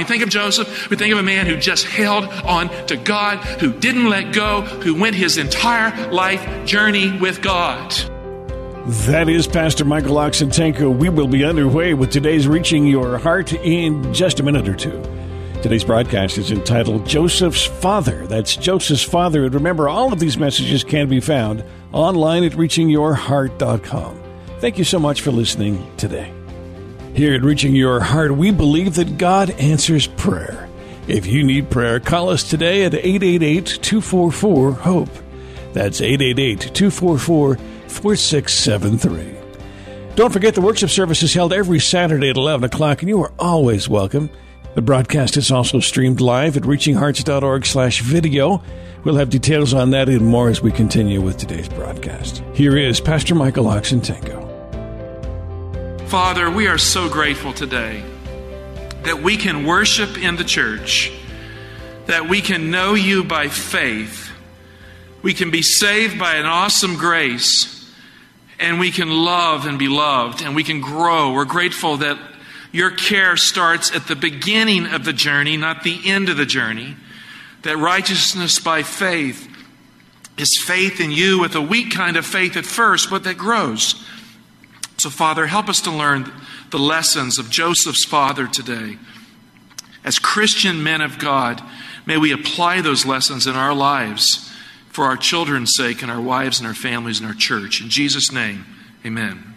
We think of Joseph, we think of a man who just held on to God, who didn't let go, who went his entire life journey with God. That is Pastor Michael Oxentenko. We will be underway with today's Reaching Your Heart in just a minute or two. Today's broadcast is entitled Joseph's Father. That's Joseph's Father. And remember, all of these messages can be found online at reachingyourheart.com. Thank you so much for listening today. Here at Reaching Your Heart, we believe that God answers prayer. If you need prayer, call us today at 888 244 HOPE. That's 888 244 4673. Don't forget the worship service is held every Saturday at 11 o'clock, and you are always welcome. The broadcast is also streamed live at reachinghearts.org slash video. We'll have details on that and more as we continue with today's broadcast. Here is Pastor Michael Oxentenko. Father, we are so grateful today that we can worship in the church, that we can know you by faith, we can be saved by an awesome grace, and we can love and be loved, and we can grow. We're grateful that your care starts at the beginning of the journey, not the end of the journey. That righteousness by faith is faith in you with a weak kind of faith at first, but that grows. So, Father, help us to learn the lessons of Joseph's father today. As Christian men of God, may we apply those lessons in our lives for our children's sake and our wives and our families and our church. In Jesus' name, amen.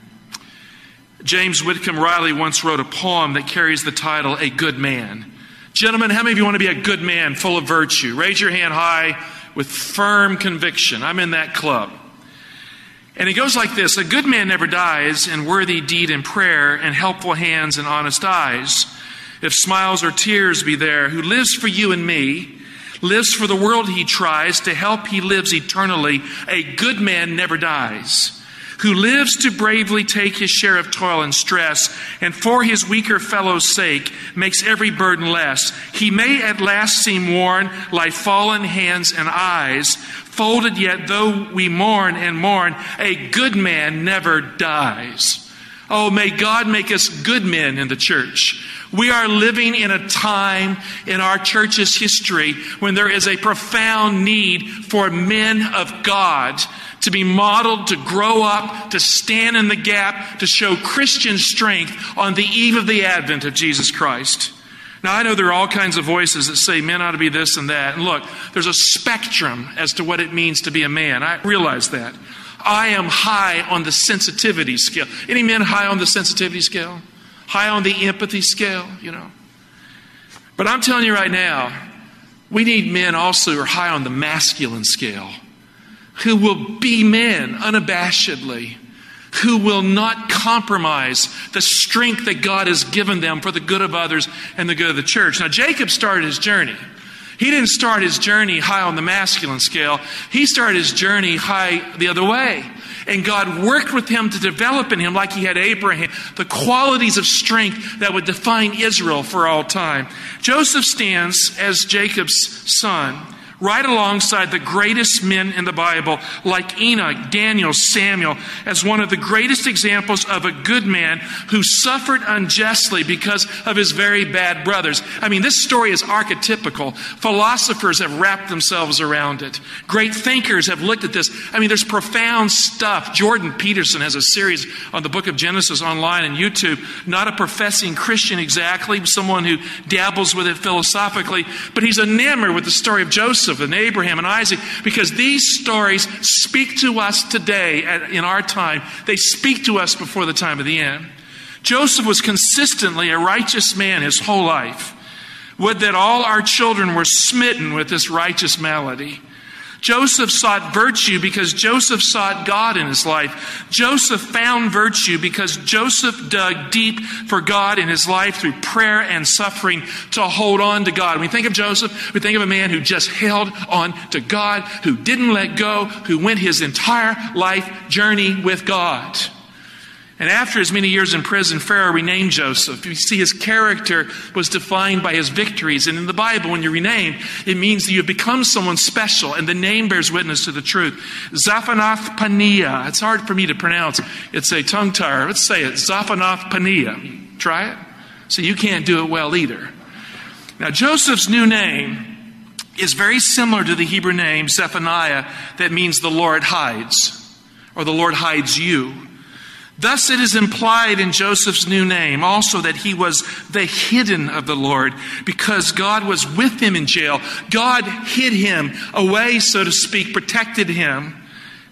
James Whitcomb Riley once wrote a poem that carries the title, A Good Man. Gentlemen, how many of you want to be a good man full of virtue? Raise your hand high with firm conviction. I'm in that club. And it goes like this A good man never dies in worthy deed and prayer and helpful hands and honest eyes. If smiles or tears be there, who lives for you and me, lives for the world he tries, to help he lives eternally. A good man never dies. Who lives to bravely take his share of toil and stress, and for his weaker fellow's sake makes every burden less. He may at last seem worn, like fallen hands and eyes, folded yet though we mourn and mourn, a good man never dies. Oh, may God make us good men in the church. We are living in a time in our church's history when there is a profound need for men of God to be modeled, to grow up, to stand in the gap, to show Christian strength on the eve of the advent of Jesus Christ. Now, I know there are all kinds of voices that say men ought to be this and that. And look, there's a spectrum as to what it means to be a man. I realize that. I am high on the sensitivity scale. Any men high on the sensitivity scale? High on the empathy scale, you know? But I'm telling you right now, we need men also who are high on the masculine scale, who will be men unabashedly who will not compromise the strength that God has given them for the good of others and the good of the church. Now, Jacob started his journey. He didn't start his journey high on the masculine scale, he started his journey high the other way. And God worked with him to develop in him, like he had Abraham, the qualities of strength that would define Israel for all time. Joseph stands as Jacob's son right alongside the greatest men in the Bible, like Enoch, Daniel, Samuel, as one of the greatest examples of a good man who suffered unjustly because of his very bad brothers. I mean, this story is archetypical. Philosophers have wrapped themselves around it. Great thinkers have looked at this. I mean, there's profound stuff. Jordan Peterson has a series on the book of Genesis online and YouTube. Not a professing Christian exactly, someone who dabbles with it philosophically, but he's enamored with the story of Joseph Joseph and Abraham and Isaac because these stories speak to us today in our time. They speak to us before the time of the end. Joseph was consistently a righteous man his whole life. Would that all our children were smitten with this righteous malady. Joseph sought virtue because Joseph sought God in his life. Joseph found virtue because Joseph dug deep for God in his life through prayer and suffering to hold on to God. When we think of Joseph, we think of a man who just held on to God, who didn't let go, who went his entire life journey with God. And after his many years in prison, Pharaoh renamed Joseph. You see, his character was defined by his victories. And in the Bible, when you rename, it means that you become someone special, and the name bears witness to the truth. Zaphanath Paneah. It's hard for me to pronounce. It's a tongue tire. Let's say it. Zaphanath Paneah. Try it. So you can't do it well either. Now, Joseph's new name is very similar to the Hebrew name Zephaniah that means the Lord hides, or the Lord hides you. Thus, it is implied in Joseph's new name also that he was the hidden of the Lord because God was with him in jail. God hid him away, so to speak, protected him.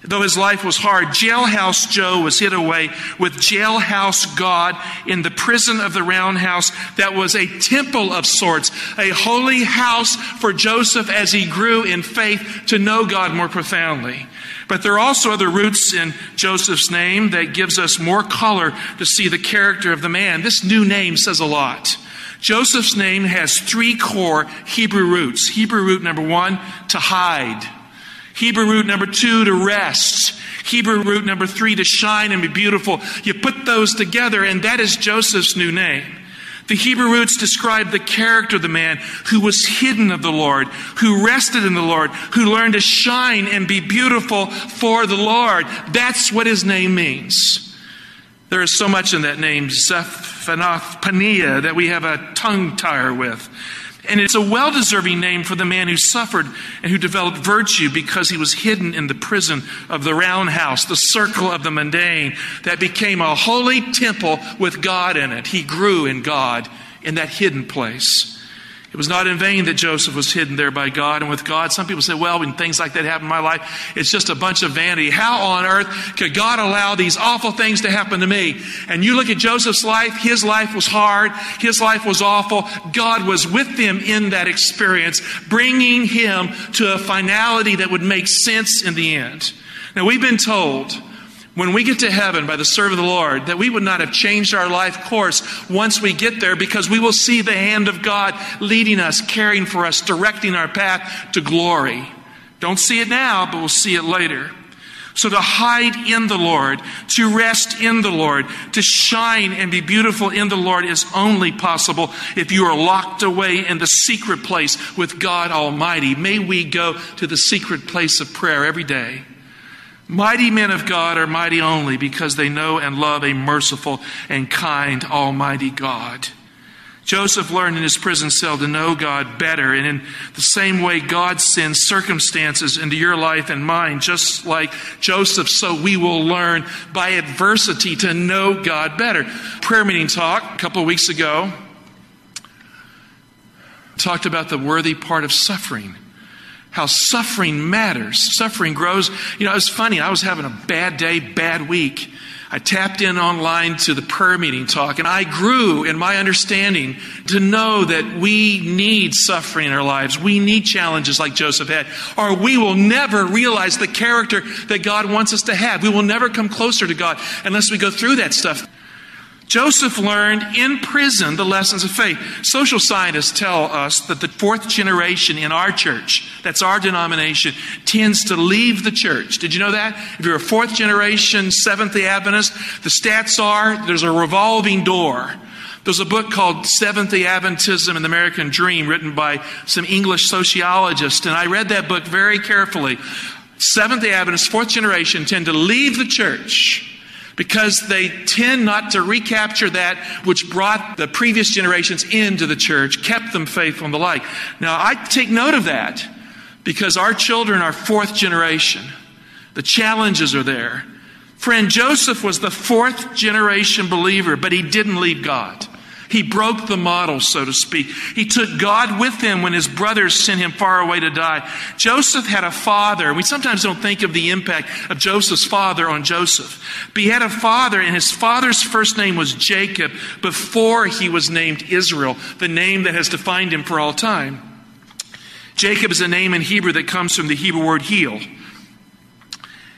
Though his life was hard, Jailhouse Joe was hid away with Jailhouse God in the prison of the roundhouse that was a temple of sorts, a holy house for Joseph as he grew in faith to know God more profoundly. But there are also other roots in Joseph's name that gives us more color to see the character of the man. This new name says a lot. Joseph's name has three core Hebrew roots. Hebrew root number one, to hide. Hebrew root number two, to rest. Hebrew root number three, to shine and be beautiful. You put those together, and that is Joseph's new name. The Hebrew roots describe the character of the man who was hidden of the Lord, who rested in the Lord, who learned to shine and be beautiful for the Lord. That's what his name means. There is so much in that name, Zephanath Paneah, that we have a tongue tire with. And it's a well deserving name for the man who suffered and who developed virtue because he was hidden in the prison of the roundhouse, the circle of the mundane, that became a holy temple with God in it. He grew in God in that hidden place. It was not in vain that Joseph was hidden there by God and with God. Some people say, well, when things like that happen in my life, it's just a bunch of vanity. How on earth could God allow these awful things to happen to me? And you look at Joseph's life, his life was hard, his life was awful. God was with him in that experience, bringing him to a finality that would make sense in the end. Now, we've been told when we get to heaven by the serve of the Lord, that we would not have changed our life course once we get there because we will see the hand of God leading us, caring for us, directing our path to glory. Don't see it now, but we'll see it later. So to hide in the Lord, to rest in the Lord, to shine and be beautiful in the Lord is only possible if you are locked away in the secret place with God Almighty. May we go to the secret place of prayer every day. Mighty men of God are mighty only because they know and love a merciful and kind Almighty God. Joseph learned in his prison cell to know God better, and in the same way, God sends circumstances into your life and mine, just like Joseph, so we will learn by adversity to know God better. Prayer meeting talk a couple of weeks ago talked about the worthy part of suffering how suffering matters. Suffering grows. You know, it was funny. I was having a bad day, bad week. I tapped in online to the prayer meeting talk, and I grew in my understanding to know that we need suffering in our lives. We need challenges like Joseph had, or we will never realize the character that God wants us to have. We will never come closer to God unless we go through that stuff. Joseph learned in prison the lessons of faith. Social scientists tell us that the fourth generation in our church, that's our denomination, tends to leave the church. Did you know that? If you're a fourth generation Seventh day Adventist, the stats are there's a revolving door. There's a book called Seventh day Adventism and the American Dream written by some English sociologists, and I read that book very carefully. Seventh day Adventists, fourth generation, tend to leave the church because they tend not to recapture that which brought the previous generations into the church, kept them faithful and the like. Now, I take note of that because our children are fourth generation. The challenges are there. Friend, Joseph was the fourth generation believer, but he didn't leave God. He broke the model, so to speak. He took God with him when his brothers sent him far away to die. Joseph had a father. We sometimes don't think of the impact of Joseph's father on Joseph. But he had a father, and his father's first name was Jacob before he was named Israel, the name that has defined him for all time. Jacob is a name in Hebrew that comes from the Hebrew word heel.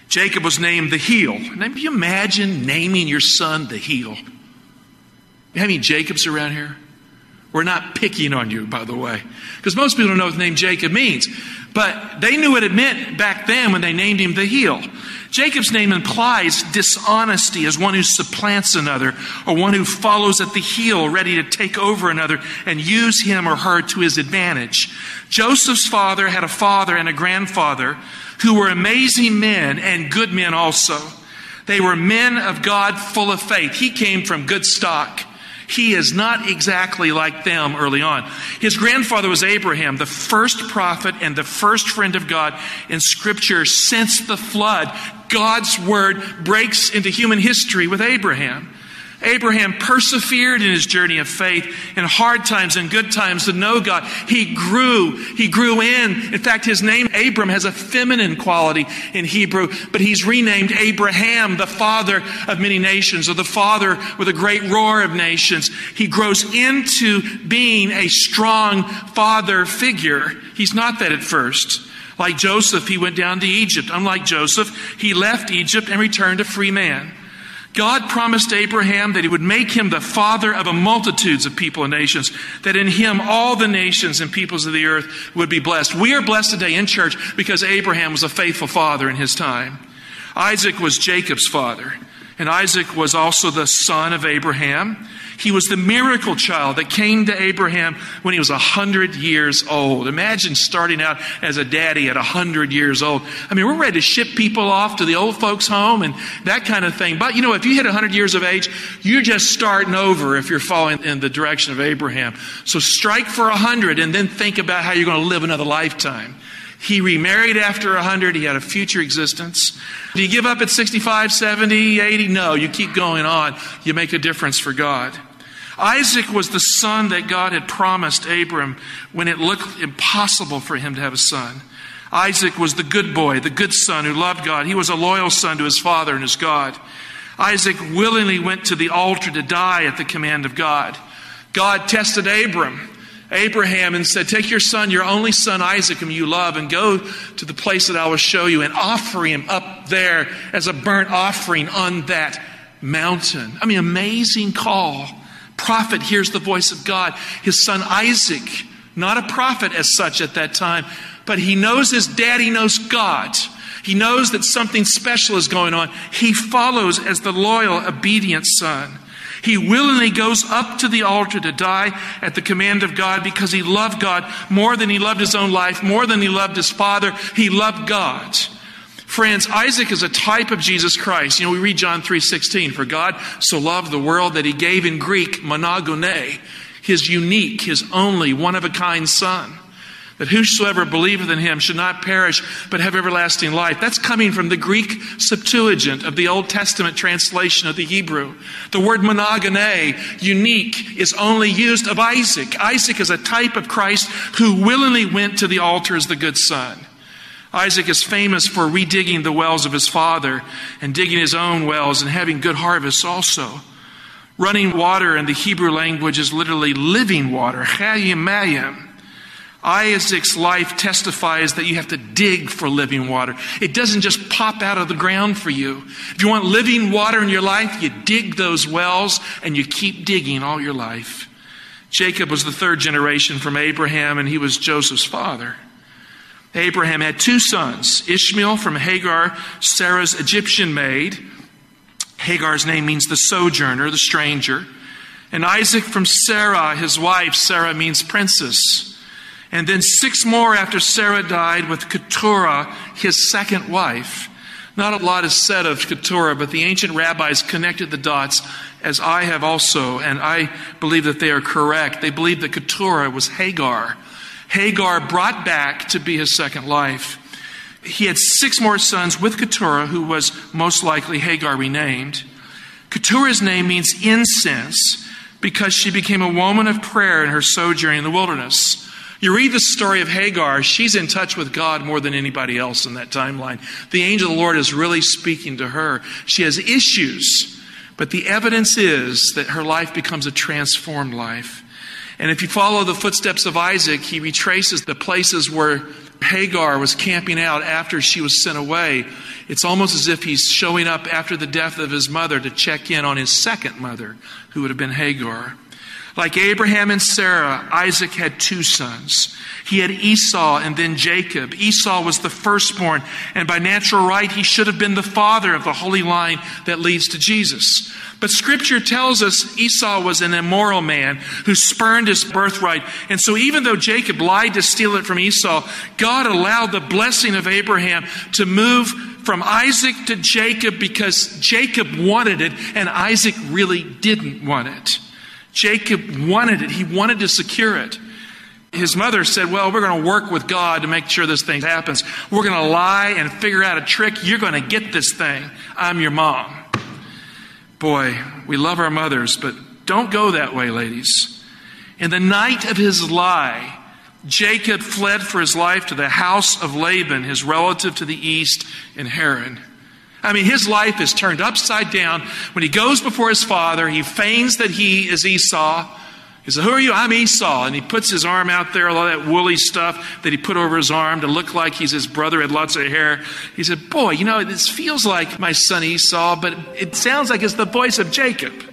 Jacob was named the heel. Can you imagine naming your son the heel? You have any Jacobs around here? We're not picking on you, by the way, because most people don't know what the name Jacob means. But they knew what it meant back then when they named him the heel. Jacob's name implies dishonesty as one who supplants another or one who follows at the heel, ready to take over another and use him or her to his advantage. Joseph's father had a father and a grandfather who were amazing men and good men also. They were men of God full of faith. He came from good stock. He is not exactly like them early on. His grandfather was Abraham, the first prophet and the first friend of God in Scripture since the flood. God's word breaks into human history with Abraham. Abraham persevered in his journey of faith in hard times and good times to know God. He grew. He grew in. In fact, his name, Abram, has a feminine quality in Hebrew, but he's renamed Abraham, the father of many nations, or the father with a great roar of nations. He grows into being a strong father figure. He's not that at first. Like Joseph, he went down to Egypt. Unlike Joseph, he left Egypt and returned a free man. God promised Abraham that he would make him the father of a multitudes of people and nations, that in him all the nations and peoples of the earth would be blessed. We are blessed today in church because Abraham was a faithful father in his time. Isaac was Jacob's father, and Isaac was also the son of Abraham. He was the miracle child that came to Abraham when he was 100 years old. Imagine starting out as a daddy at 100 years old. I mean, we're ready to ship people off to the old folks' home and that kind of thing. But you know, if you hit 100 years of age, you're just starting over if you're following in the direction of Abraham. So strike for 100 and then think about how you're going to live another lifetime. He remarried after 100. He had a future existence. Do you give up at 65, 70, 80? No, you keep going on. You make a difference for God. Isaac was the son that God had promised Abram when it looked impossible for him to have a son. Isaac was the good boy, the good son who loved God. He was a loyal son to his father and his God. Isaac willingly went to the altar to die at the command of God. God tested Abram. Abraham and said, Take your son, your only son Isaac, whom you love, and go to the place that I will show you and offer him up there as a burnt offering on that mountain. I mean, amazing call. Prophet hears the voice of God. His son Isaac, not a prophet as such at that time, but he knows his daddy knows God. He knows that something special is going on. He follows as the loyal, obedient son. He willingly goes up to the altar to die at the command of God because he loved God more than he loved his own life, more than he loved his father. He loved God. Friends, Isaac is a type of Jesus Christ. You know, we read John 3:16, for God so loved the world that he gave in Greek monogone, his unique, his only one of a kind son that whosoever believeth in him should not perish but have everlasting life. That's coming from the Greek Septuagint of the Old Testament translation of the Hebrew. The word monogone, unique, is only used of Isaac. Isaac is a type of Christ who willingly went to the altar as the good son. Isaac is famous for redigging the wells of his father and digging his own wells and having good harvests also. Running water in the Hebrew language is literally living water, chayim mayim. Isaac's life testifies that you have to dig for living water. It doesn't just pop out of the ground for you. If you want living water in your life, you dig those wells and you keep digging all your life. Jacob was the third generation from Abraham, and he was Joseph's father. Abraham had two sons Ishmael from Hagar, Sarah's Egyptian maid. Hagar's name means the sojourner, the stranger. And Isaac from Sarah, his wife. Sarah means princess. And then six more after Sarah died with Keturah, his second wife. Not a lot is said of Keturah, but the ancient rabbis connected the dots, as I have also, and I believe that they are correct. They believe that Keturah was Hagar. Hagar brought back to be his second life. He had six more sons with Keturah, who was most likely Hagar renamed. Keturah's name means incense because she became a woman of prayer in her sojourn in the wilderness. You read the story of Hagar, she's in touch with God more than anybody else in that timeline. The angel of the Lord is really speaking to her. She has issues, but the evidence is that her life becomes a transformed life. And if you follow the footsteps of Isaac, he retraces the places where Hagar was camping out after she was sent away. It's almost as if he's showing up after the death of his mother to check in on his second mother, who would have been Hagar. Like Abraham and Sarah, Isaac had two sons. He had Esau and then Jacob. Esau was the firstborn, and by natural right, he should have been the father of the holy line that leads to Jesus. But scripture tells us Esau was an immoral man who spurned his birthright. And so even though Jacob lied to steal it from Esau, God allowed the blessing of Abraham to move from Isaac to Jacob because Jacob wanted it and Isaac really didn't want it. Jacob wanted it. He wanted to secure it. His mother said, Well, we're going to work with God to make sure this thing happens. We're going to lie and figure out a trick. You're going to get this thing. I'm your mom. Boy, we love our mothers, but don't go that way, ladies. In the night of his lie, Jacob fled for his life to the house of Laban, his relative to the east in Haran. I mean, his life is turned upside down. When he goes before his father, he feigns that he is Esau. He says, Who are you? I'm Esau. And he puts his arm out there, all that woolly stuff that he put over his arm to look like he's his brother, had lots of hair. He said, Boy, you know, this feels like my son Esau, but it sounds like it's the voice of Jacob.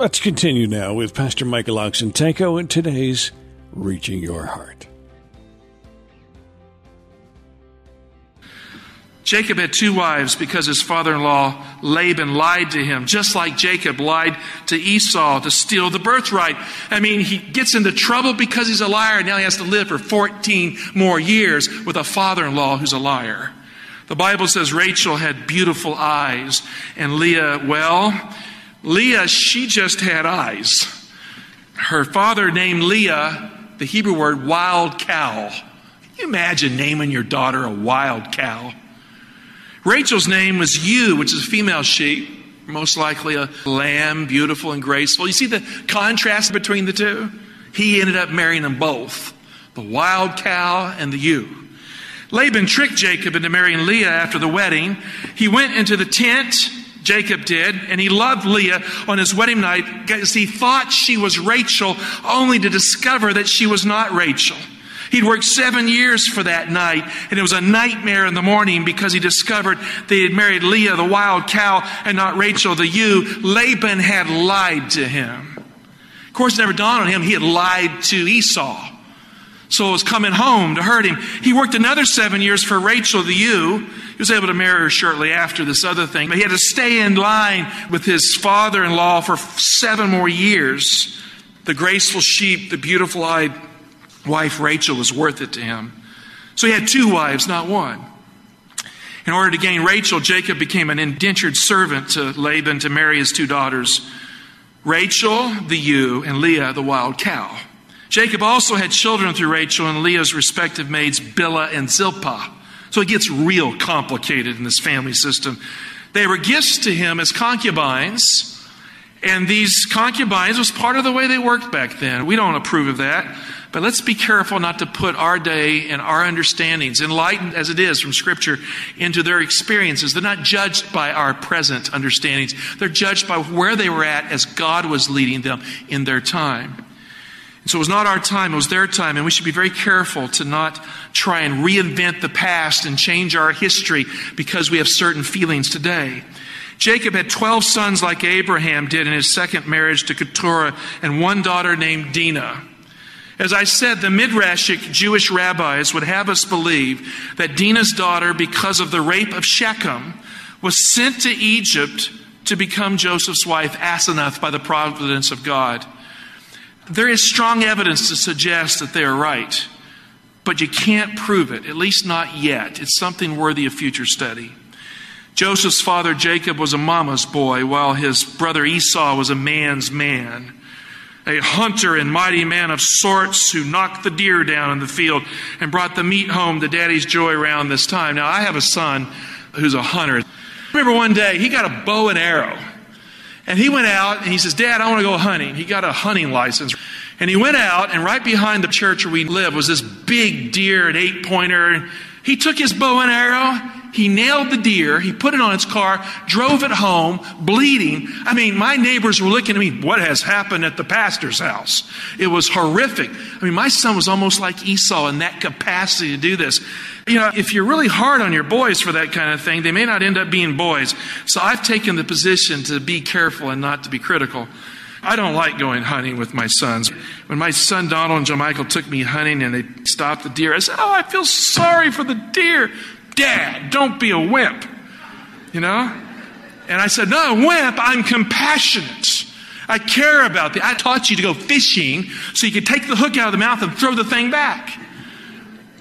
Let's continue now with Pastor Michael Oxentenko and today's Reaching Your Heart. Jacob had two wives because his father in law Laban lied to him, just like Jacob lied to Esau to steal the birthright. I mean, he gets into trouble because he's a liar. Now he has to live for 14 more years with a father in law who's a liar. The Bible says Rachel had beautiful eyes, and Leah, well, Leah, she just had eyes. Her father named Leah, the Hebrew word wild cow. Can you imagine naming your daughter a wild cow? Rachel's name was Ewe, which is a female sheep, most likely a lamb, beautiful and graceful. You see the contrast between the two? He ended up marrying them both the wild cow and the ewe. Laban tricked Jacob into marrying Leah after the wedding. He went into the tent Jacob did, and he loved Leah on his wedding night because he thought she was Rachel, only to discover that she was not Rachel. He'd worked seven years for that night, and it was a nightmare in the morning because he discovered they had married Leah, the wild cow, and not Rachel, the ewe. Laban had lied to him. Of course, it never dawned on him he had lied to Esau. So it was coming home to hurt him. He worked another seven years for Rachel, the ewe. He was able to marry her shortly after this other thing, but he had to stay in line with his father in law for seven more years. The graceful sheep, the beautiful eyed wife Rachel was worth it to him. So he had two wives, not one. In order to gain Rachel, Jacob became an indentured servant to Laban to marry his two daughters, Rachel, the ewe, and Leah, the wild cow. Jacob also had children through Rachel and Leah's respective maids, Bilhah and Zilpah. So it gets real complicated in this family system. They were gifts to him as concubines, and these concubines was part of the way they worked back then. We don't approve of that. But let's be careful not to put our day and our understandings, enlightened as it is from Scripture, into their experiences. They're not judged by our present understandings, they're judged by where they were at as God was leading them in their time. And so it was not our time, it was their time, and we should be very careful to not try and reinvent the past and change our history because we have certain feelings today. Jacob had 12 sons like Abraham did in his second marriage to Keturah and one daughter named Dinah. As I said, the Midrashic Jewish rabbis would have us believe that Dinah's daughter, because of the rape of Shechem, was sent to Egypt to become Joseph's wife, Asenath, by the providence of God. There is strong evidence to suggest that they are right, but you can't prove it, at least not yet. It's something worthy of future study. Joseph's father Jacob was a mama's boy, while his brother Esau was a man's man. a hunter and mighty man of sorts who knocked the deer down in the field and brought the meat home to daddy's joy around this time. Now, I have a son who's a hunter. I remember one day he got a bow and arrow. And he went out and he says, Dad, I want to go hunting. He got a hunting license. And he went out, and right behind the church where we live was this big deer, an eight pointer. He took his bow and arrow he nailed the deer, he put it on its car, drove it home, bleeding. I mean, my neighbors were looking at me, what has happened at the pastor's house? It was horrific. I mean, my son was almost like Esau in that capacity to do this. You know, if you're really hard on your boys for that kind of thing, they may not end up being boys. So I've taken the position to be careful and not to be critical. I don't like going hunting with my sons. When my son Donald and Joe Michael took me hunting and they stopped the deer, I said, Oh, I feel sorry for the deer. Dad, don't be a wimp. You know? And I said, No, wimp, I'm compassionate. I care about the. I taught you to go fishing so you could take the hook out of the mouth and throw the thing back.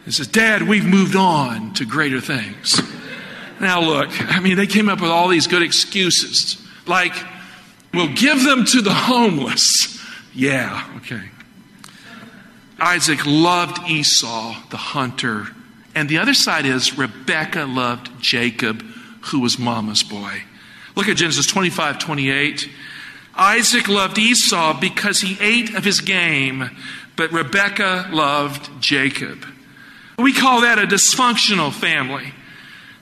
He says, Dad, we've moved on to greater things. Now, look, I mean, they came up with all these good excuses. Like, we'll give them to the homeless. Yeah, okay. Isaac loved Esau, the hunter, and the other side is Rebecca loved Jacob, who was mama's boy. Look at Genesis 25 28. Isaac loved Esau because he ate of his game, but Rebecca loved Jacob. We call that a dysfunctional family.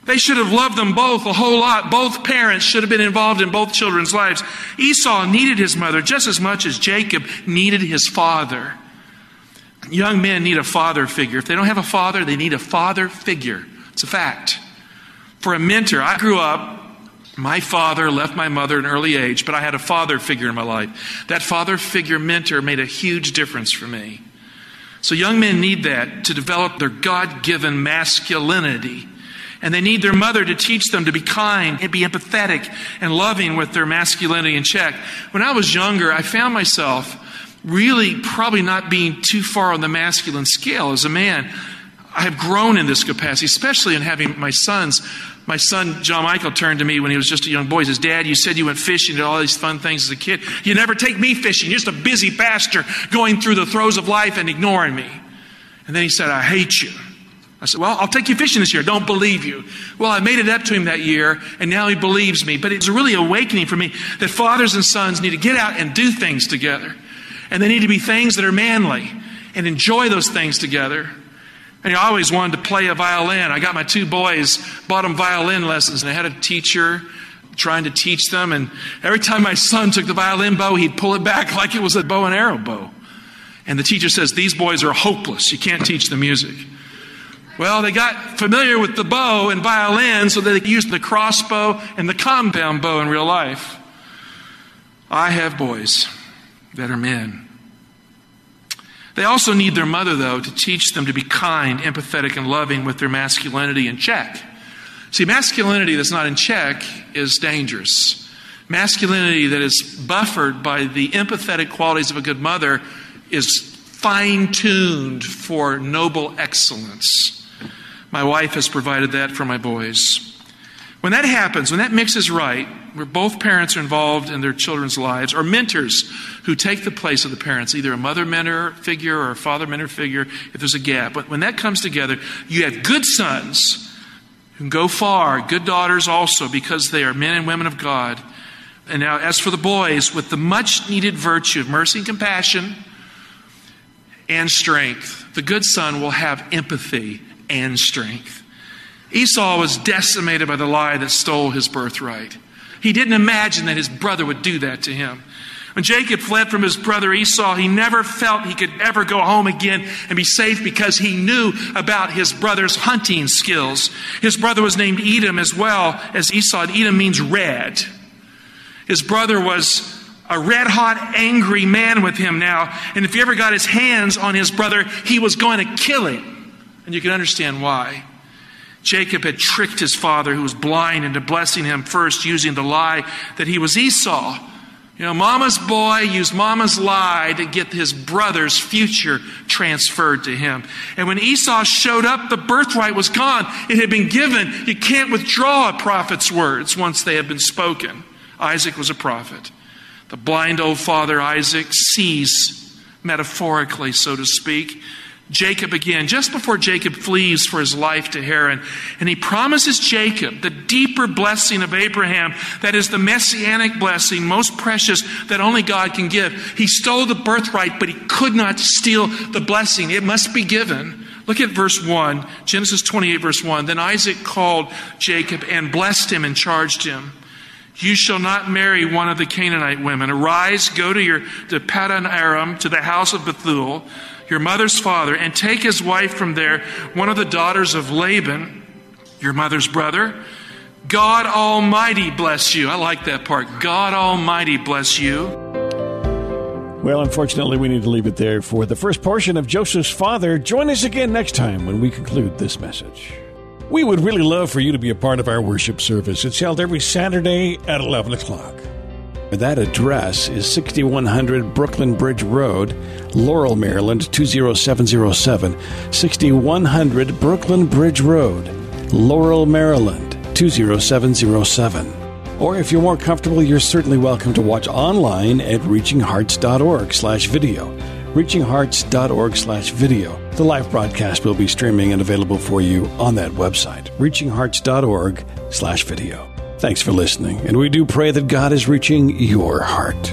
They should have loved them both a whole lot. Both parents should have been involved in both children's lives. Esau needed his mother just as much as Jacob needed his father. Young men need a father figure. If they don't have a father, they need a father figure. It's a fact. For a mentor, I grew up, my father left my mother at an early age, but I had a father figure in my life. That father figure mentor made a huge difference for me. So young men need that to develop their God given masculinity. And they need their mother to teach them to be kind and be empathetic and loving with their masculinity in check. When I was younger, I found myself really probably not being too far on the masculine scale as a man. I have grown in this capacity, especially in having my sons. My son, John Michael, turned to me when he was just a young boy. He says, Dad, you said you went fishing and all these fun things as a kid. You never take me fishing. You're just a busy pastor going through the throes of life and ignoring me. And then he said, I hate you. I said, Well, I'll take you fishing this year. Don't believe you. Well, I made it up to him that year, and now he believes me. But it's really awakening for me that fathers and sons need to get out and do things together. And they need to be things that are manly and enjoy those things together. And I always wanted to play a violin. I got my two boys, bought them violin lessons, and I had a teacher trying to teach them. And every time my son took the violin bow, he'd pull it back like it was a bow and arrow bow. And the teacher says, These boys are hopeless. You can't teach them music. Well, they got familiar with the bow and violin so they could use the crossbow and the compound bow in real life. I have boys are men. They also need their mother, though, to teach them to be kind, empathetic, and loving with their masculinity in check. See, masculinity that's not in check is dangerous. Masculinity that is buffered by the empathetic qualities of a good mother is fine tuned for noble excellence. My wife has provided that for my boys. When that happens, when that mix is right, where both parents are involved in their children's lives, or mentors who take the place of the parents, either a mother mentor figure or a father mentor figure, if there's a gap. But when that comes together, you have good sons who go far, good daughters also, because they are men and women of God. And now, as for the boys, with the much needed virtue of mercy and compassion and strength, the good son will have empathy and strength. Esau was decimated by the lie that stole his birthright. He didn't imagine that his brother would do that to him. When Jacob fled from his brother Esau, he never felt he could ever go home again and be safe because he knew about his brother's hunting skills. His brother was named Edom as well as Esau. Edom means red. His brother was a red hot, angry man with him now. And if he ever got his hands on his brother, he was going to kill him. And you can understand why. Jacob had tricked his father, who was blind, into blessing him first using the lie that he was Esau. You know, mama's boy used mama's lie to get his brother's future transferred to him. And when Esau showed up, the birthright was gone. It had been given. You can't withdraw a prophet's words once they have been spoken. Isaac was a prophet. The blind old father Isaac sees, metaphorically, so to speak, Jacob again, just before Jacob flees for his life to Haran. And he promises Jacob the deeper blessing of Abraham, that is the messianic blessing, most precious, that only God can give. He stole the birthright, but he could not steal the blessing. It must be given. Look at verse 1, Genesis 28, verse 1. Then Isaac called Jacob and blessed him and charged him. You shall not marry one of the Canaanite women. Arise, go to your to Paddan Aram, to the house of Bethuel your mother's father, and take his wife from there, one of the daughters of Laban, your mother's brother. God Almighty bless you. I like that part. God Almighty bless you. Well, unfortunately, we need to leave it there for the first portion of Joseph's father. Join us again next time when we conclude this message. We would really love for you to be a part of our worship service. It's held every Saturday at 11 o'clock. That address is 6100 Brooklyn Bridge Road, Laurel, Maryland 20707. 6100 Brooklyn Bridge Road, Laurel, Maryland 20707. Or if you're more comfortable, you're certainly welcome to watch online at reachinghearts.org slash video. reachinghearts.org slash video. The live broadcast will be streaming and available for you on that website, reachinghearts.org slash video. Thanks for listening, and we do pray that God is reaching your heart.